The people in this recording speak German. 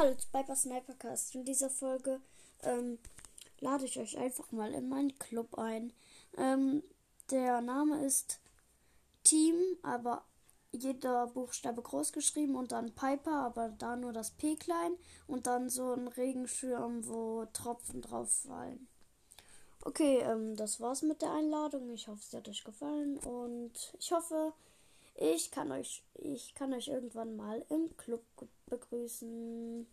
Hallo zu Snipercast. In dieser Folge ähm, lade ich euch einfach mal in meinen Club ein. Ähm, der Name ist Team, aber jeder Buchstabe groß geschrieben und dann Piper, aber da nur das P klein und dann so ein Regenschirm, wo Tropfen drauf fallen. Okay, ähm, das war's mit der Einladung. Ich hoffe, es hat euch gefallen und ich hoffe, ich kann euch, ich kann euch irgendwann mal im Club begrüßen.